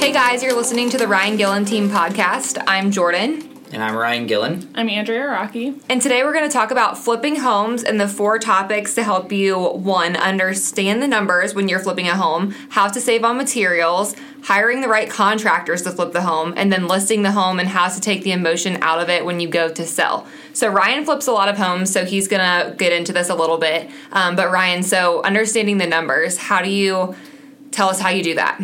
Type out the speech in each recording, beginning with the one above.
Hey guys, you're listening to the Ryan Gillen Team Podcast. I'm Jordan. And I'm Ryan Gillen. I'm Andrea Rocky. And today we're going to talk about flipping homes and the four topics to help you one, understand the numbers when you're flipping a home, how to save on materials, hiring the right contractors to flip the home, and then listing the home and how to take the emotion out of it when you go to sell. So, Ryan flips a lot of homes, so he's going to get into this a little bit. Um, but, Ryan, so understanding the numbers, how do you tell us how you do that?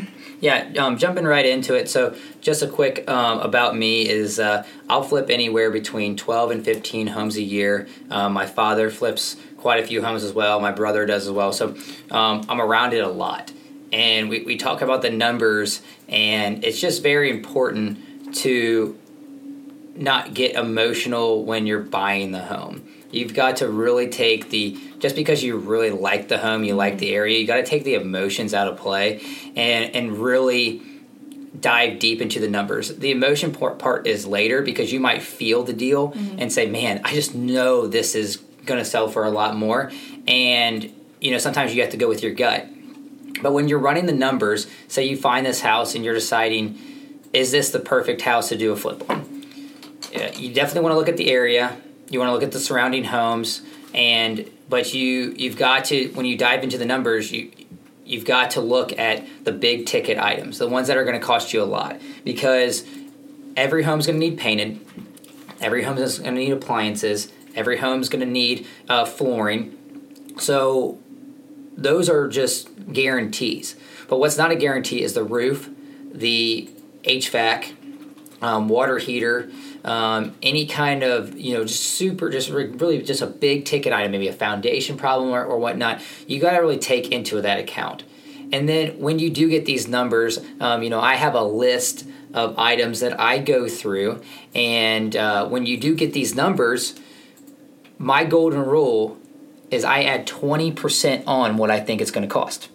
Yeah, um, jumping right into it. So, just a quick um, about me is uh, I'll flip anywhere between 12 and 15 homes a year. Um, my father flips quite a few homes as well. My brother does as well. So, um, I'm around it a lot. And we, we talk about the numbers, and it's just very important to not get emotional when you're buying the home. You've got to really take the just because you really like the home, you like the area, you got to take the emotions out of play and and really dive deep into the numbers. The emotion part, part is later because you might feel the deal mm-hmm. and say, "Man, I just know this is going to sell for a lot more." And you know, sometimes you have to go with your gut. But when you're running the numbers, say you find this house and you're deciding, is this the perfect house to do a flip on? You definitely want to look at the area. You want to look at the surrounding homes, and but you you've got to when you dive into the numbers, you you've got to look at the big ticket items, the ones that are going to cost you a lot, because every home's going to need painted, every home is going to need appliances, every home's going to need uh, flooring. So those are just guarantees. But what's not a guarantee is the roof, the HVAC, um, water heater, um, any kind of you know just super just really just a big ticket item maybe a foundation problem or, or whatnot you got to really take into that account. And then when you do get these numbers um, you know i have a list of items that i go through and uh, when you do get these numbers my golden rule is i add 20% on what i think it's going to cost.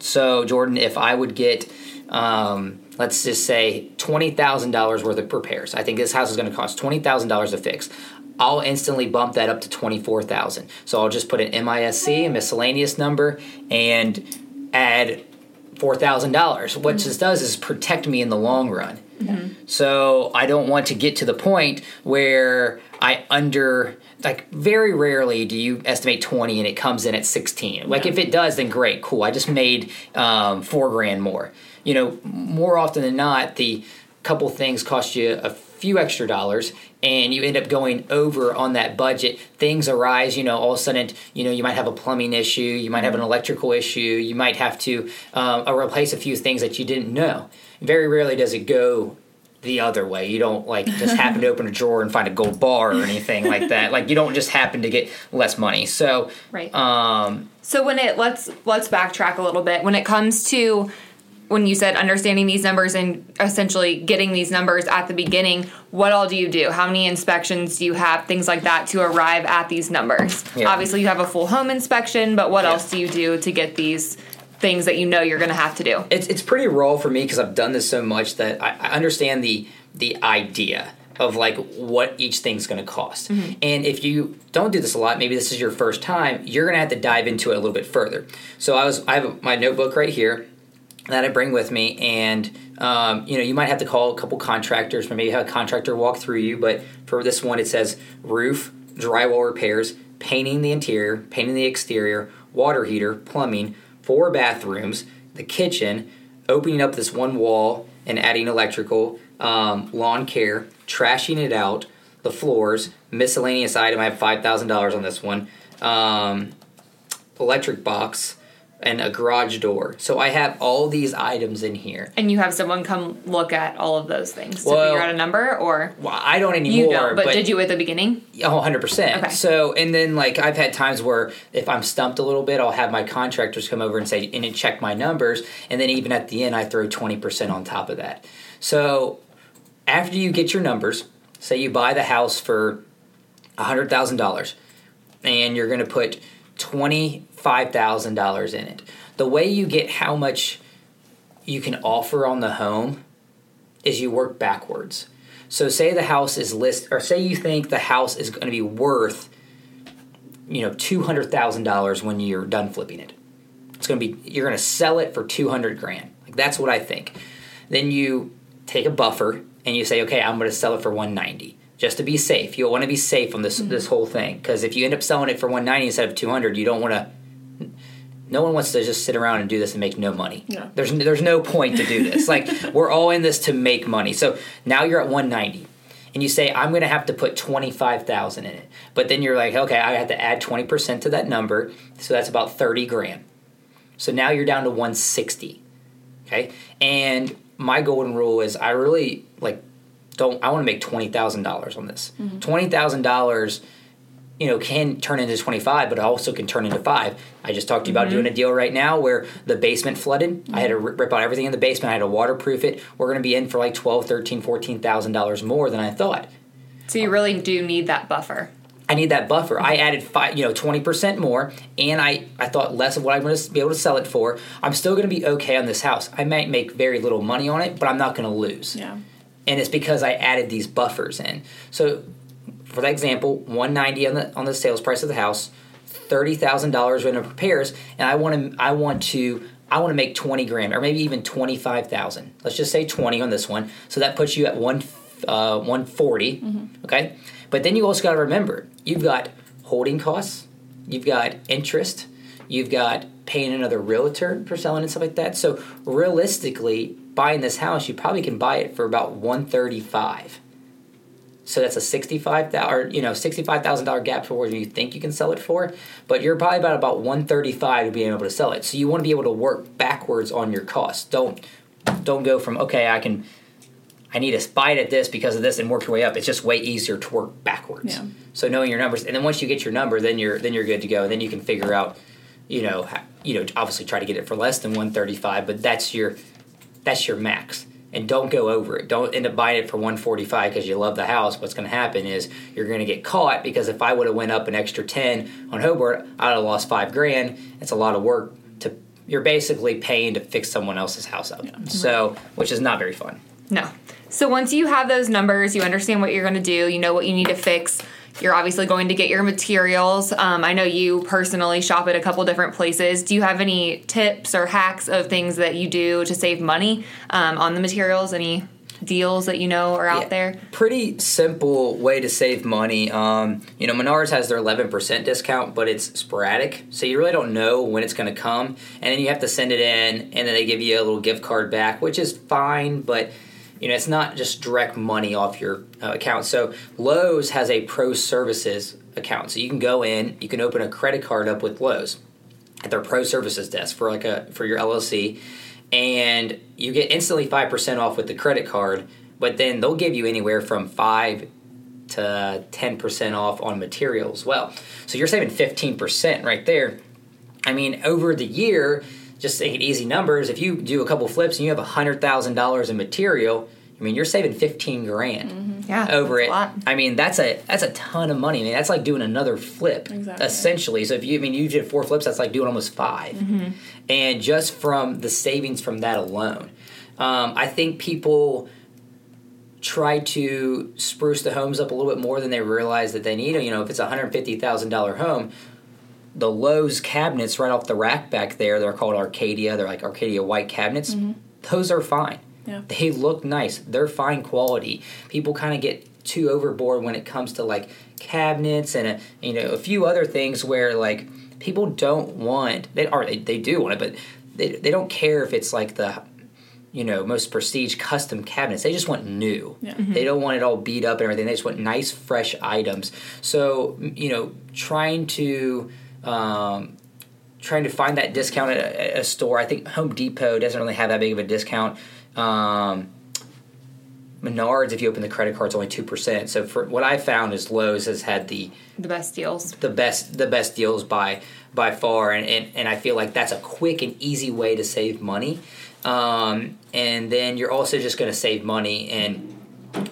So jordan if i would get um, let's just say $20,000 worth of repairs. I think this house is going to cost $20,000 to fix. I'll instantly bump that up to 24,000. So I'll just put an MISC, a miscellaneous number, and add $4,000. What mm-hmm. this does is protect me in the long run. Mm-hmm. So I don't want to get to the point where I under like very rarely do you estimate 20 and it comes in at 16 like yeah. if it does then great cool i just made um, four grand more you know, more often than not, the couple things cost you a few extra dollars and you end up going over on that budget. Things arise you know all of a sudden you know you might have a plumbing issue you might have an electrical issue you might have to um, replace a few things that you didn't know. Very rarely does it go the other way. You don't like just happen to open a drawer and find a gold bar or anything like that. Like you don't just happen to get less money. So right. um so when it let's let's backtrack a little bit. When it comes to when you said understanding these numbers and essentially getting these numbers at the beginning, what all do you do? How many inspections do you have? Things like that to arrive at these numbers. Yeah. Obviously, you have a full home inspection, but what yeah. else do you do to get these things that you know you're going to have to do? It's it's pretty raw for me because I've done this so much that I, I understand the the idea of like what each thing's going to cost. Mm-hmm. And if you don't do this a lot, maybe this is your first time, you're going to have to dive into it a little bit further. So I was I have my notebook right here that I bring with me, and um, you know, you might have to call a couple contractors, or maybe have a contractor walk through you. But for this one, it says roof, drywall repairs, painting the interior, painting the exterior, water heater, plumbing, four bathrooms, the kitchen, opening up this one wall and adding electrical, um, lawn care, trashing it out, the floors, miscellaneous item. I have five thousand dollars on this one. Um, electric box and a garage door. So I have all these items in here. And you have someone come look at all of those things to well, figure out a number or Well, I don't anymore. You don't, but, but did you at the beginning? Oh, 100%. Okay. So, and then like I've had times where if I'm stumped a little bit, I'll have my contractors come over and say and check my numbers and then even at the end I throw 20% on top of that. So, after you get your numbers, say you buy the house for $100,000 and you're going to put $25,000 in it. The way you get how much you can offer on the home is you work backwards. So say the house is list or say you think the house is going to be worth you know $200,000 when you're done flipping it. It's going to be you're going to sell it for 200 grand. Like that's what I think. then you take a buffer and you say, okay, I'm going to sell it for 190 just to be safe. You'll want to be safe on this Mm-hmm. this whole thing because if you end up selling it for 190 instead of 200, you don't want to. No one wants to just sit around and do this and make no money. Yeah. There's there's no point to do this. like we're all in this to make money. So now you're at 190 and you say I'm going to have to put 25,000 in it. But then you're like, okay, I have to add 20% to that number. So that's about 30 grand. So now you're down to 160. Okay? And my golden rule is I really like don't I want to make $20,000 on this. Mm-hmm. $20,000 you know can turn into 25 but also can turn into 5 i just talked to you about mm-hmm. doing a deal right now where the basement flooded i had to mm-hmm. rip out everything in the basement i had to waterproof it we're going to be in for like 12 13 14000 dollars more than i thought So you really do need that buffer. I need that buffer. I mm-hmm. added five, you know, twenty percent more, and I I thought less of what I'm going to be able to sell it for. I'm still going to be okay on this house. I might make very little money on it, but I'm not going to lose. Yeah. And it's because I added these buffers in. So, for that example, 190 on the on the sales price of the house, thirty thousand dollars in repairs, and I want to I want to I want to make 20 grand or maybe even 25,000. Let's just say 20 on this one. So that puts you at one uh, 140. Okay, but then you also got to remember you've got holding costs, you've got interest, you've got paying another realtor for selling and stuff like that. So realistically, buying this house, you probably can buy it for about 135. So that's a sixty-five thousand, or you know, sixty-five thousand dollar gap for where you think you can sell it for, but you're probably about about one thirty-five to be able to sell it. So you want to be able to work backwards on your costs. Don't don't go from okay, I can, I need to it at this because of this and work your way up. It's just way easier to work backwards. Yeah. So knowing your numbers, and then once you get your number, then you're then you're good to go. And Then you can figure out, you know, you know, obviously try to get it for less than one thirty-five, but that's your that's your max. And don't go over it. Don't end up buying it for 145 because you love the house. What's going to happen is you're going to get caught because if I would have went up an extra 10 on Hobart, I'd have lost five grand. It's a lot of work to. You're basically paying to fix someone else's house up. So, which is not very fun. No. So once you have those numbers, you understand what you're going to do, you know what you need to fix. You're obviously going to get your materials. Um, I know you personally shop at a couple different places. Do you have any tips or hacks of things that you do to save money um, on the materials? Any deals that you know are out Yeah. there? Pretty simple way to save money. Um, you know, Menards has their 11% discount, but it's sporadic. So you really don't know when it's going to come. And then you have to send it in, and then they give you a little gift card back, which is fine, but. You know, it's not just direct money off your uh, account. So Lowe's has a pro services account. So you can go in, you can open a credit card up with Lowe's at their pro services desk for like a for your LLC, and you get instantly five percent off with the credit card. But then they'll give you anywhere from five to ten percent off on material as well. So you're saving fifteen percent right there. I mean, over the year, just thinking easy numbers. If you do a couple flips and you have hundred thousand dollars in material, I mean, you're saving fifteen grand Yeah. over it. I mean, that's a that's a ton of money. I mean, that's like doing another flip, Exactly. essentially. So if you, I mean, you did four flips, that's like doing almost 5 Mm-hmm. and just from the savings from that alone, um, I think people try to spruce the homes up a little bit more than they realize that they need. You know, if it's a hundred fifty thousand dollar home, the Lowe's cabinets right off the rack back there, they're called Arcadia. They're like Arcadia white cabinets. Mm-hmm. Those are fine. Yeah. They look nice. They're fine quality. People kind of get too overboard when it comes to like cabinets and a, you know a few other things where like people don't want they are they, they do want it, but they, they don't care if it's like the you know most prestige custom cabinets. They just want new. Yeah. Mm-hmm. They don't want it all beat up and everything. They just want nice fresh items. So you know trying to um, trying to find that discount at a, a store. I think Home Depot doesn't really have that big of a discount. Um, Menards, if you open the credit card, it's only two percent. So for what I found is Lowe's has had the The best deals. the best the best deals by by far, and and, and I feel like that's a quick and easy way to save money. Um, and then you're also just going to save money and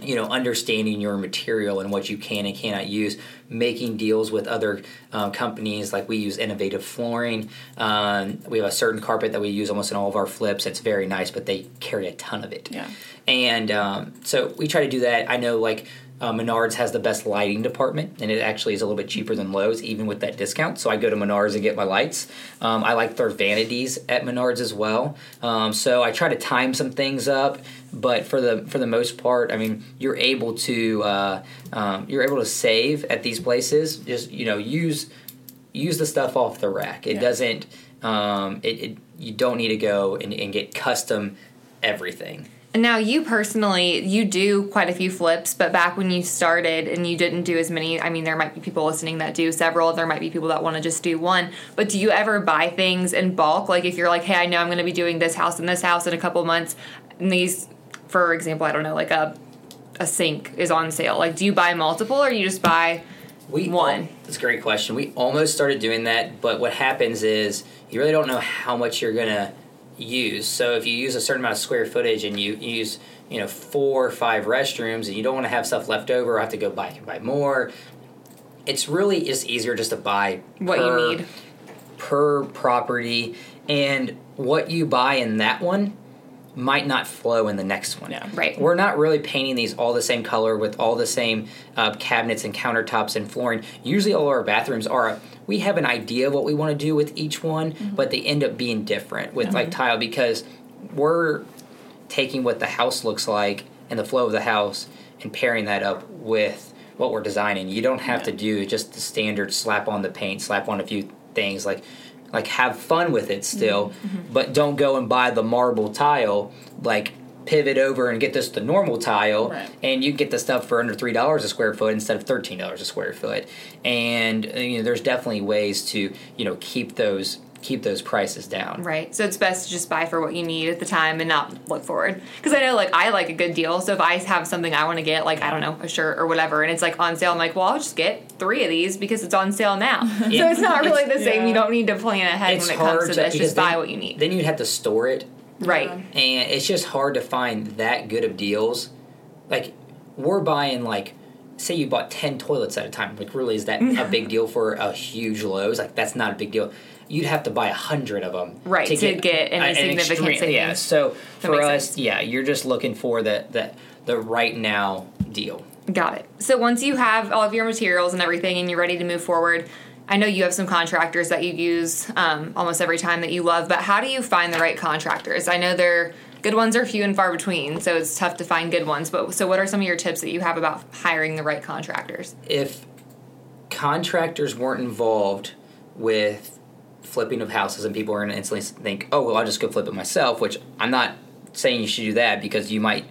you know understanding your material and what you can and cannot use making deals with other uh, companies like we use innovative flooring um, we have a certain carpet that we use almost in all of our flips it's very nice but they carry a ton of it Yeah. and um, so we try to do that i know like uh, Menards has the best lighting department, and it actually is a little bit cheaper than Lowe's, even with that discount. So I go to Menards and get my lights. Um, I like their vanities at Menards as well. Um, so I try to time some things up, but for the for the most part, I mean, you're able to uh, um, you're able to save at these places. Just you know, use use the stuff off the rack. It Yeah. doesn't. Um, it, it you don't need to go and, and get custom everything. And now you personally, you do quite a few flips, but back when you started and you didn't do as many, I mean, there might be people listening that do several. There might be people that want to just do one. But do you ever buy things in bulk? Like if you're like, hey, I know I'm going to be doing this house and this house in a couple months, and these, for example, I don't know, like a a sink is on sale. Like, do you buy multiple or you just buy? We One. That's a great question. We almost started doing that, but what happens is you really don't know how much you're gonna use. So if you use a certain amount of square footage and you use you know four or five restrooms and you don't want to have stuff left over or have to go buy and buy more, it's really just easier just to buy What you need. per property and what you buy in that one might not flow in the next one. Yeah. Right. We're not really painting these all the same color with all the same uh, cabinets and countertops and flooring. Usually, all our bathrooms are. We have an idea of what we want to do with each one, but they end up being different with like tile because we're taking what the house looks like and the flow of the house and pairing that up with what we're designing. You don't have to do just the standard slap on the paint, slap on a few things like like have fun with it still, mm-hmm. Mm-hmm. but don't go and buy the marble tile like pivot over and get this the normal tile Right. and you get the stuff for under $3 a square foot instead of $13 a square foot. And you know there's definitely ways to, you know, keep those keep those prices down. Right. So it's best to just buy for what you need at the time and not look forward. Because I know, like, I like a good deal. So if I have something I want to get, like, I don't know, a shirt or whatever, and it's like on sale, I'm like, well, I'll just get three of these because it's on sale now. so it's not really the same. Yeah. You don't need to plan ahead It's when it comes to to this. because Just buy then- what you need. Then you'd have to store it right. Yeah. and it's just hard to find that good of deals. Like we're buying like say you bought 10 toilets at a time. Like really is that a big deal for a huge Lowe's? Like that's not a big deal. You'd have to buy a hundred of them Right, to get any significant Yeah, so That for us, sense. yeah, you're just looking for the the the right now deal. Got it. So once you have all of your materials and everything and you're ready to move forward, I know you have some contractors that you use um, almost every time that you love, but how do you find the right contractors? I know they're good ones are few and far between, so it's tough to find good ones. But so, what are some of your tips that you have about hiring the right contractors? if contractors weren't involved with flipping of houses and people are going to instantly think, oh, well, I'll just go flip it myself, which I'm not saying you should do that because you might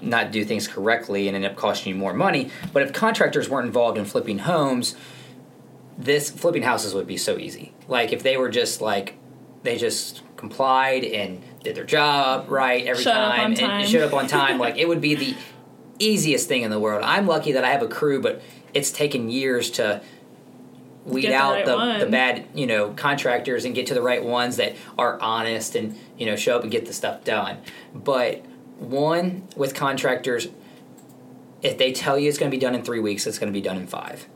not do things correctly and end up costing you more money. But if contractors weren't involved in flipping homes, this flipping houses would be so easy. Like if they were just like, they just complied and did their job right every up time, and time. showed up on time, like it would be the easiest thing in the world. I'm lucky that I have a crew, but it's taken years to weed the out right the, one. the bad, you know, contractors and get to the right ones that are honest and, you know, show up and get the stuff done. But one with contractors, if they tell you it's going to be done in three weeks, it's going to be done in five.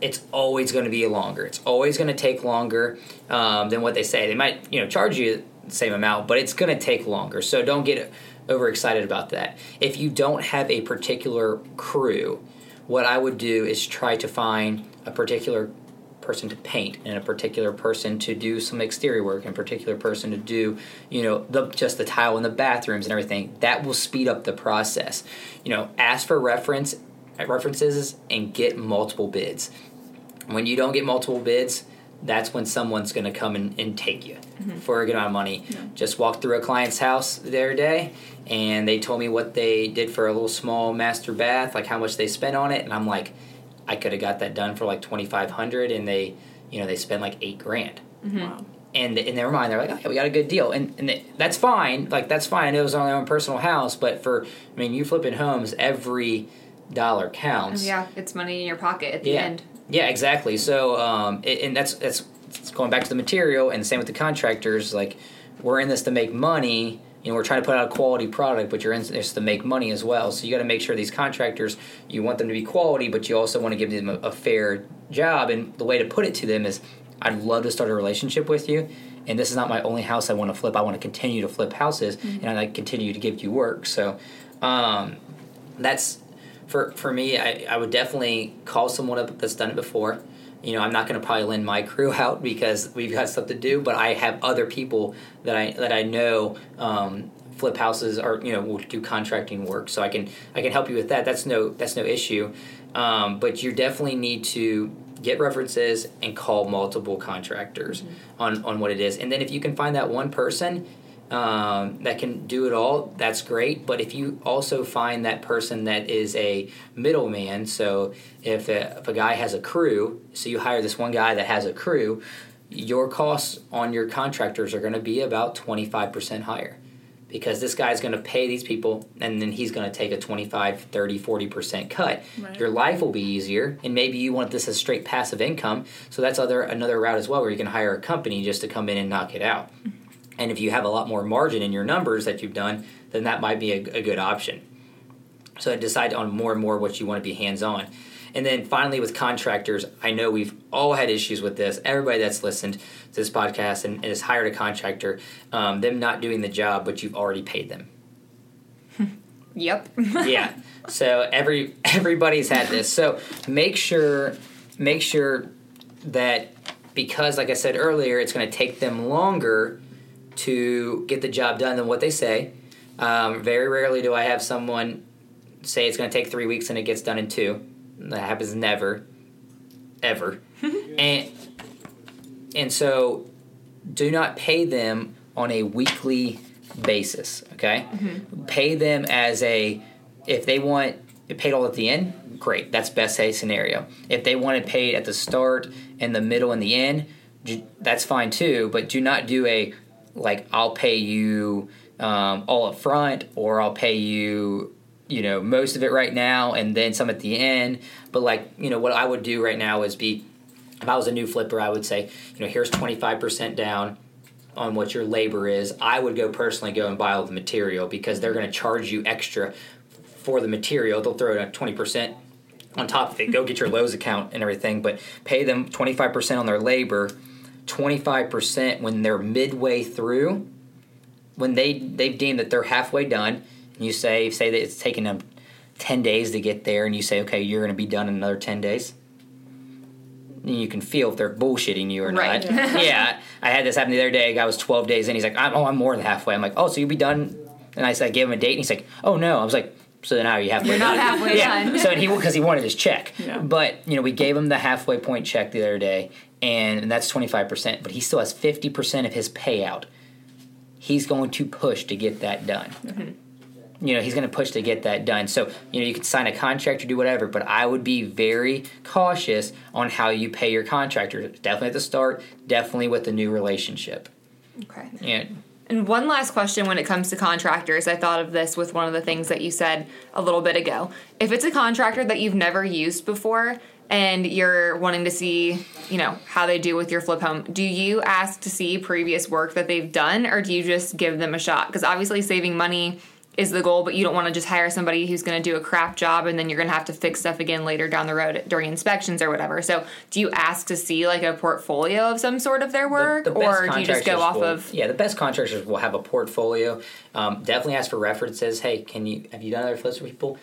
It's always going to be longer. It's always going to take longer um, than what they say. They might, you know, charge you the same amount, but it's going to take longer. So don't get overexcited about that. If you don't have a particular crew, what I would do is try to find a particular person to paint and a particular person to do some exterior work and a particular person to do you know the just the tile in the bathrooms and everything that will speed up the process. You know ask for reference references and get multiple bids. When you don't get multiple bids that's when someone's going to come and, and take you mm-hmm. for a good amount of money. Just walked through a client's house the other day and they told me what they did for a little small master bath like how much they spent on it and i'm like i could have got that done for like 2500 and they you know they spent like eight grand Wow. and in their mind they're like, okay, we got a good deal, and and they, that's fine. Like that's fine. I know It was on their own personal house, but for I mean, you flipping homes, every dollar counts. Yeah, it's money in your pocket at the Yeah. end. Yeah, exactly. So, um, it, and that's that's it's going back to the material, and same with the contractors. Like, we're in this to make money. You know, we're trying to put out a quality product, but you're in this to make money as well. So you got to make sure these contractors, you want them to be quality, but you also want to give them a, a fair job. And the way to put it to them is, I'd love to start a relationship with you. And this is not my only house I want to flip. I want to continue to flip houses, and I like continue to give you work. So, um, that's for for me, I, I would definitely call someone up that's done it before. You know, I'm not going to probably lend my crew out because we've got stuff to do, but I have other people that I that I know um, flip houses or you know will do contracting work, so I can I can help you with that. That's no that's no issue. Um, but you definitely need to get references and call multiple contractors mm-hmm. on on what it is, and then if you can find that one person um, that can do it all, that's great. But if you also find that person that is a middleman, so if a, if a guy has a crew, so you hire this one guy that has a crew, your costs on your contractors are going to be about 25% higher because this guy's going to pay these people and then he's going to take a 25 30 40% cut right. your life will be easier and maybe you want this as straight passive income so that's other another route as well where you can hire a company just to come in and knock it out mm-hmm. And if you have a lot more margin in your numbers that you've done, then that might be a, a good option. So decide on more and more what you want to be hands on. And then finally, with contractors, I know we've all had issues with this. Everybody that's listened to this podcast and, and has hired a contractor, um, them not doing the job, but you've already paid them. yep. yeah. So every everybody's had this. So make sure make sure that because, like I said earlier, it's going to take them longer to get the job done than what they say. Um, very rarely do I have someone say it's going to take three weeks and it gets done in two. That happens never, ever. and and so, do not pay them on a weekly basis. Okay, mm-hmm. pay them as a if they want it paid all at the end. Great, that's best case scenario. If they want it paid at the start, and the middle, and the end, that's fine too. But do not do a like I'll pay you um, all up front or I'll pay you you know most of it right now and then some at the end. But like you know what I would do right now is be if I was a new flipper I would say you know here's 25% down on what your labor is. I would go personally go and buy all the material because they're going to charge you extra for the material. They'll throw it at 20% on top of it. Go get your Lowe's account and everything but pay them 25% on their labor 25% when they're midway through, when they, they've deemed that they're halfway done, and you say, say that it's taking them 10 days to get there, and you say, okay, you're going to be done in another 10 days. And you can feel if they're bullshitting you or right. not. yeah, I had this happen the other day. A guy was 12 days in. He's like, oh, I'm more than halfway. I'm like, oh, so you'll be done? And I said, I gave him a date, and he's like, oh, no. I was like, so now you halfway You're not done. halfway yeah. done. so he because he wanted his check. Yeah. But you know, we gave him the halfway point check the other day, and, and that's twenty five percent. But he still has fifty percent of his payout. He's going to push to get that done. Mm-hmm. You know, he's going to push to get that done. So you know, you can sign a contract or do whatever, but I would be very cautious on how you pay your contractor. Definitely at the start. Definitely with the new relationship. Okay. Yeah. And one last question when it comes to contractors. I thought of this with one of the things that you said a little bit ago. If it's a contractor that you've never used before and you're wanting to see, you know, how they do with your flip home, do you ask to see previous work that they've done or do you just give them a shot? Because obviously saving money is the goal, but you don't want to just hire somebody who's going to do a crap job and then you're going to have to fix stuff again later down the road during inspections or whatever. So, do you ask to see like a portfolio of some sort of their work, the, the or do you just go off will, of? Yeah, the best contractors will have a portfolio. Um, definitely ask for references. Hey, can you have you done other flips for people?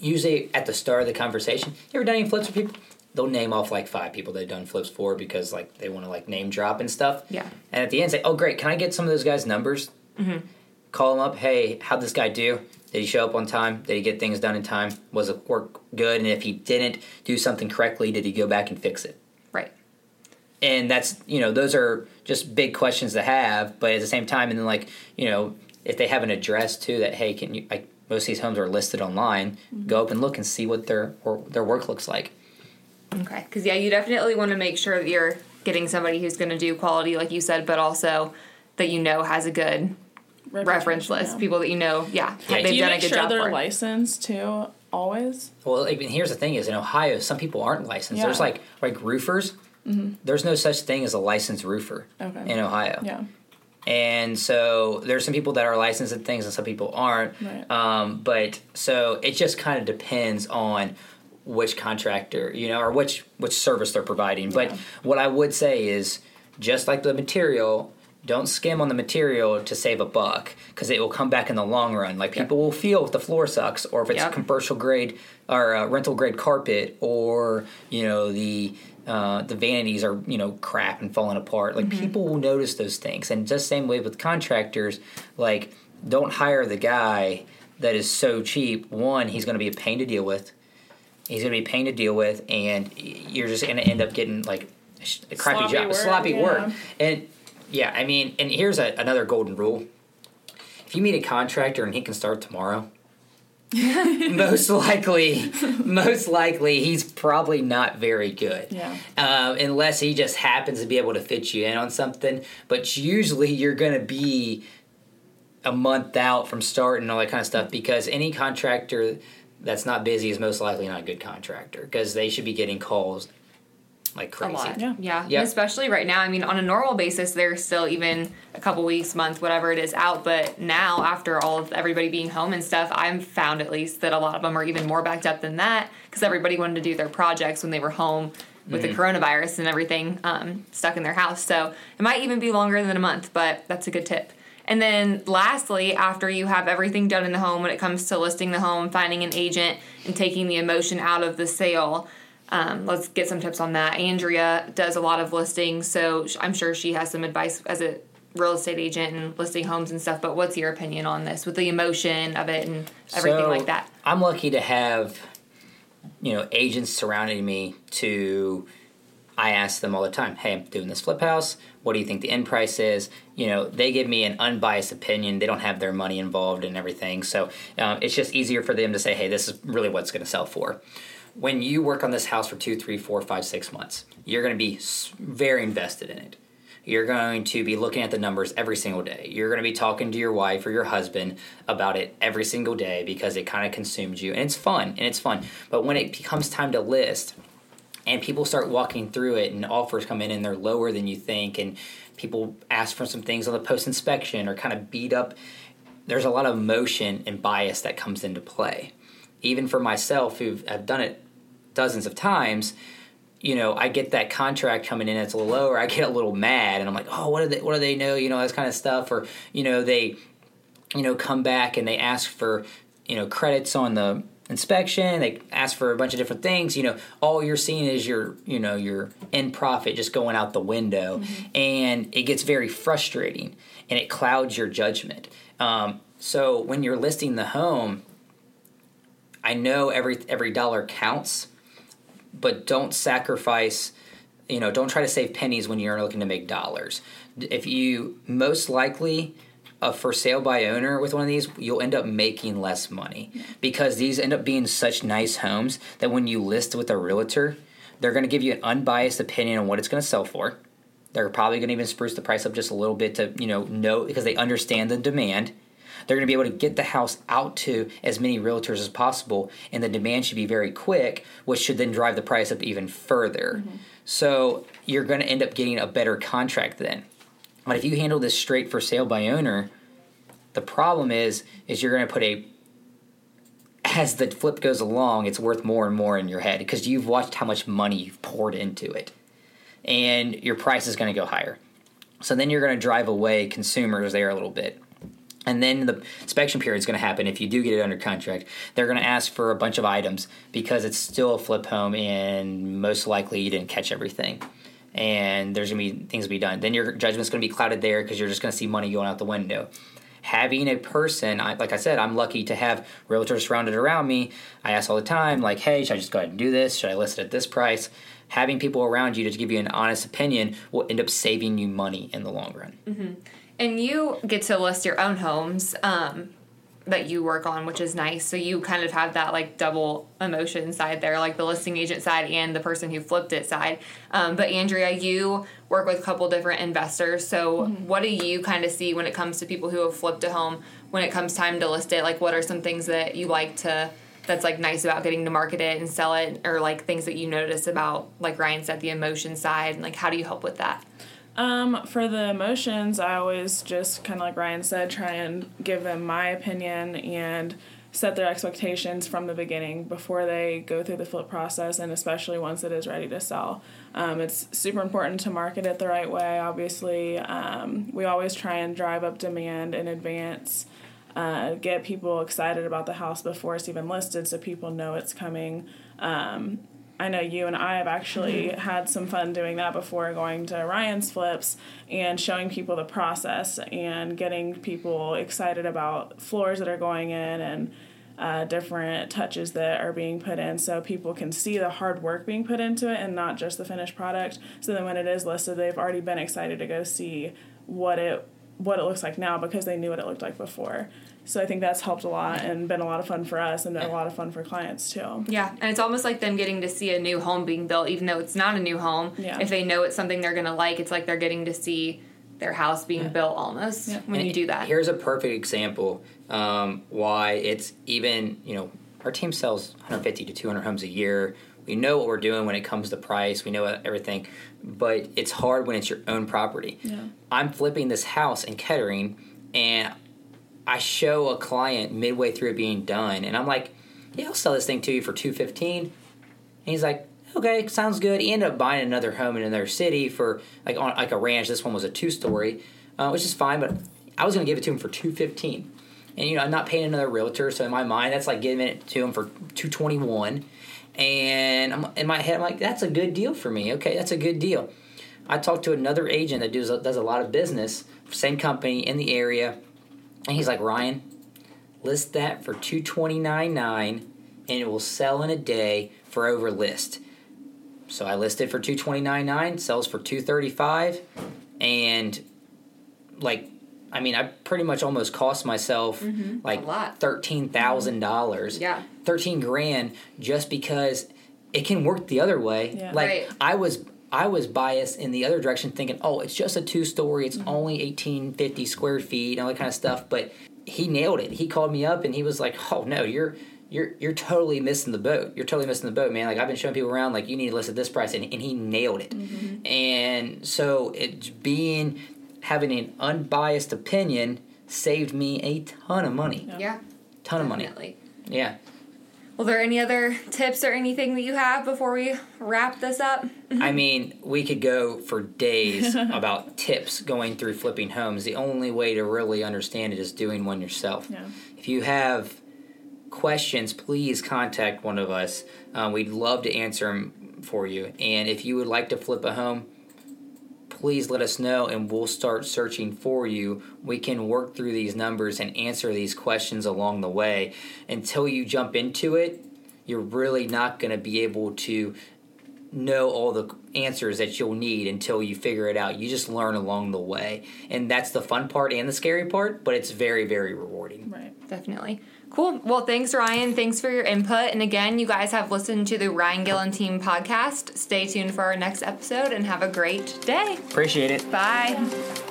Usually at the start of the conversation, you ever done any flips for people? They'll name off like five people they've done flips for because like they want to like name drop and stuff. Yeah. And at the end, say, "Oh, great! Can I get some of those guys' numbers?" Mm-hmm. Call them up. Hey, how'd this guy do? Did he show up on time? Did he get things done in time? Was it work good? And if he didn't do something correctly, did he go back and fix it? Right. And that's you know those are just big questions to have, but at the same time, and then like you know if they have an address too that hey can you like most of these homes are listed online, mm-hmm. go up and look and see what their or their work looks like. Okay, because yeah, you definitely want to make sure that you're getting somebody who's going to do quality, like you said, but also that you know has a good reference list, yeah. people that you know, yeah, yeah they've done a good sure job they're for. licensed too, always. Well, I mean, here's the thing: is in Ohio, some people aren't licensed. Yeah. There's like like roofers. Mm-hmm. There's no such thing as a licensed roofer okay. in Ohio. Yeah. And so there's some people that are licensed at things, and some people aren't. Right. Um, but so it just kind of depends on which contractor, you know, or which which service they're providing. But what I would say is, just like the material, don't skim on the material to save a buck because it will come back in the long run. Like people will feel if the floor sucks or if it's commercial grade or uh, rental grade carpet or you know the uh, the vanities are you know crap and falling apart. Like mm-hmm. people will notice those things, and just same way with contractors. Like don't hire the guy that is so cheap. One, he's going to be a pain to deal with. He's going to be a pain to deal with, and you're just going to end up getting like a crappy sloppy job, work, sloppy yeah. work, and yeah, I mean, and here's a, another golden rule: if you meet a contractor and he can start tomorrow, most likely, most likely, he's probably not very good. Yeah. Um, unless he just happens to be able to fit you in on something. But usually, you're going to be a month out from starting and all that kind of stuff because any contractor that's not busy is most likely not a good contractor because they should be getting calls like crazy. A lot. Yeah. Yeah. Yep. Especially right now. I mean, on a normal basis, they're still even a couple weeks, month, whatever it is out. But now, after all of everybody being home and stuff, I've found at least that a lot of them are even more backed up than that because everybody wanted to do their projects when they were home with mm-hmm. the coronavirus and everything um, stuck in their house. So it might even be longer than a month, but that's a good tip. And then lastly, after you have everything done in the home when it comes to listing the home, finding an agent, and taking the emotion out of the sale, um, let's get some tips on that. Andrea does a lot of listings, so I'm sure she has some advice as a real estate agent and listing homes and stuff. But what's your opinion on this with the emotion of it and everything so, like that? I'm lucky to have you know agents surrounding me to I ask them all the time, hey, I'm doing this flip house. What do you think the end price is? You know, they give me an unbiased opinion. They don't have their money involved and everything. So um, it's just easier for them to say, hey, this is really what's going to sell for when you work on this house for two, three, four, five, six months, you're going to be very invested in it. You're going to be looking at the numbers every single day. You're going to be talking to your wife or your husband about it every single day because it kind of consumes you. And it's fun, and it's fun. But when it becomes time to list, and people start walking through it, and offers come in and they're lower than you think, and people ask for some things on the post inspection or kind of beat up, there's a lot of emotion and bias that comes into play. Even for myself, who have done it dozens of times, you know, I get that contract coming in that's a little lower. I get a little mad, and I'm like, oh, what do they, what do they know? You know, this kind of stuff, or you know, they, you know, come back and they ask for, you know, credits on the inspection. They ask for a bunch of different things. You know, all you're seeing is your, you know, your end profit just going out the window, mm-hmm. and it gets very frustrating, and it clouds your judgment. Um, so when you're listing the home, I know every every dollar counts but don't sacrifice you know don't try to save pennies when you're looking to make dollars. If you most likely a for sale by owner with one of these you'll end up making less money because these end up being such nice homes that when you list with a realtor they're going to give you an unbiased opinion on what it's going to sell for. They're probably going to even spruce the price up just a little bit to you know know because they understand the demand they're going to be able to get the house out to as many realtors as possible, and the demand should be very quick, which should then drive the price up even further. Mm-hmm. So you're going to end up getting a better contract then. But if you handle this straight for sale by owner, the problem is is you're going to put a as the flip goes along, it's worth more and more in your head because you've watched how much money you've poured into it, and your price is going to go higher. So then you're going to drive away consumers there a little bit. And then the inspection period is going to happen if you do get it under contract. They're going to ask for a bunch of items because it's still a flip home, and most likely you didn't catch everything. And there's going to be things to be done. Then your judgment's going to be clouded there because you're just going to see money going out the window. Having a person, I, like I said, I'm lucky to have realtors surrounded around me. I ask all the time, like, hey, should I just go ahead and do this? Should I list it at this price? Having people around you to give you an honest opinion will end up saving you money in the long run. Mm-hmm. And you get to list your own homes um, that you work on, which is nice. So you kind of have that like double emotion side there, like the listing agent side and the person who flipped it side. Um, but Andrea, you work with a couple different investors. So mm-hmm. what do you kind of see when it comes to people who have flipped a home when it comes time to list it? Like what are some things that you like to that's like nice about getting to market it and sell it or like things that you notice about like Ryan said the emotion side and like how do you help with that? Um, for the emotions, I always just kind of like Ryan said, try and give them my opinion and set their expectations from the beginning before they go through the flip process, and especially once it is ready to sell. Um, it's super important to market it the right way. Obviously, um, we always try and drive up demand in advance. Uh, get people excited about the house before it's even listed so people know it's coming. Um, I know you and I have actually mm-hmm. had some fun doing that before going to Ryan's flips and showing people the process and getting people excited about floors that are going in and uh, different touches that are being put in so people can see the hard work being put into it and not just the finished product. So then when it is listed, they've already been excited to go see what it what it looks like now because they knew what it looked like before. So I think that's helped a lot and been a lot of fun for us and been a lot of fun for clients too. Yeah, and it's almost like them getting to see a new home being built, even though it's not a new home. Yeah. If they know it's something they're gonna like, it's like they're getting to see their house being yeah. built almost yeah. when and you do that. Here's a perfect example um, why it's even you know our team sells 150 to 200 homes a year. We know what we're doing when it comes to price. We know everything, but it's hard when it's your own property. Yeah. I'm flipping this house in Kettering, and I show a client midway through it being done, and I'm like, "Yeah, I'll sell this thing to you for two fifteen. And he's like, "Okay, sounds good." He ended up buying another home in another city for like on like a ranch. This one was a two story, uh, which is fine, but I was going to give it to him for two fifteen. And you know, I'm not paying another realtor, so in my mind, that's like giving it to him for two twenty one. And I'm, in my head, I'm like, "That's a good deal for me. Okay, that's a good deal." I talked to another agent that does does a lot of business, same company in the area and he's like, Ryan, list that for two twenty nine nine, and it will sell in a day for over list. So I listed for two twenty nine nine, sells for two thirty five, and like I mean, I pretty much almost cost myself mm-hmm. like thirteen thousand dollars. Yeah, thirteen grand just because it can work the other way. Yeah. Like right. I was I was biased in the other direction, thinking, oh, it's just a two story, it's mm-hmm. only 1850 square feet, and all that kind of stuff. But he nailed it. He called me up and he was like, oh, no, you're. You're you're totally missing the boat. You're totally missing the boat, man. Like I've been showing people around, like you need to list at this price, and, and he nailed it. Mm-hmm. And so it's being having an unbiased opinion saved me a ton of money. Yeah, ton definitely. of money. Yeah. Well, there any other tips or anything that you have before we wrap this up? I mean, we could go for days about tips going through flipping homes. The only way to really understand it is doing one yourself. Yeah. If you have questions, please contact one of us. Uh, we'd love to answer them for you. And if you would like to flip a home, please let us know and we'll start searching for you. We can work through these numbers and answer these questions along the way. Until you jump into it, you're really not going to be able to know all the answers that you'll need until you figure it out. You just learn along the way. And that's the fun part and the scary part, but it's very, very rewarding. Right. Definitely. Cool. Well, thanks, Ryan. Thanks for your input. And again, you guys have listened to the Ryan Gillen Team podcast. Stay tuned for our next episode and have a great day. Appreciate it. Bye.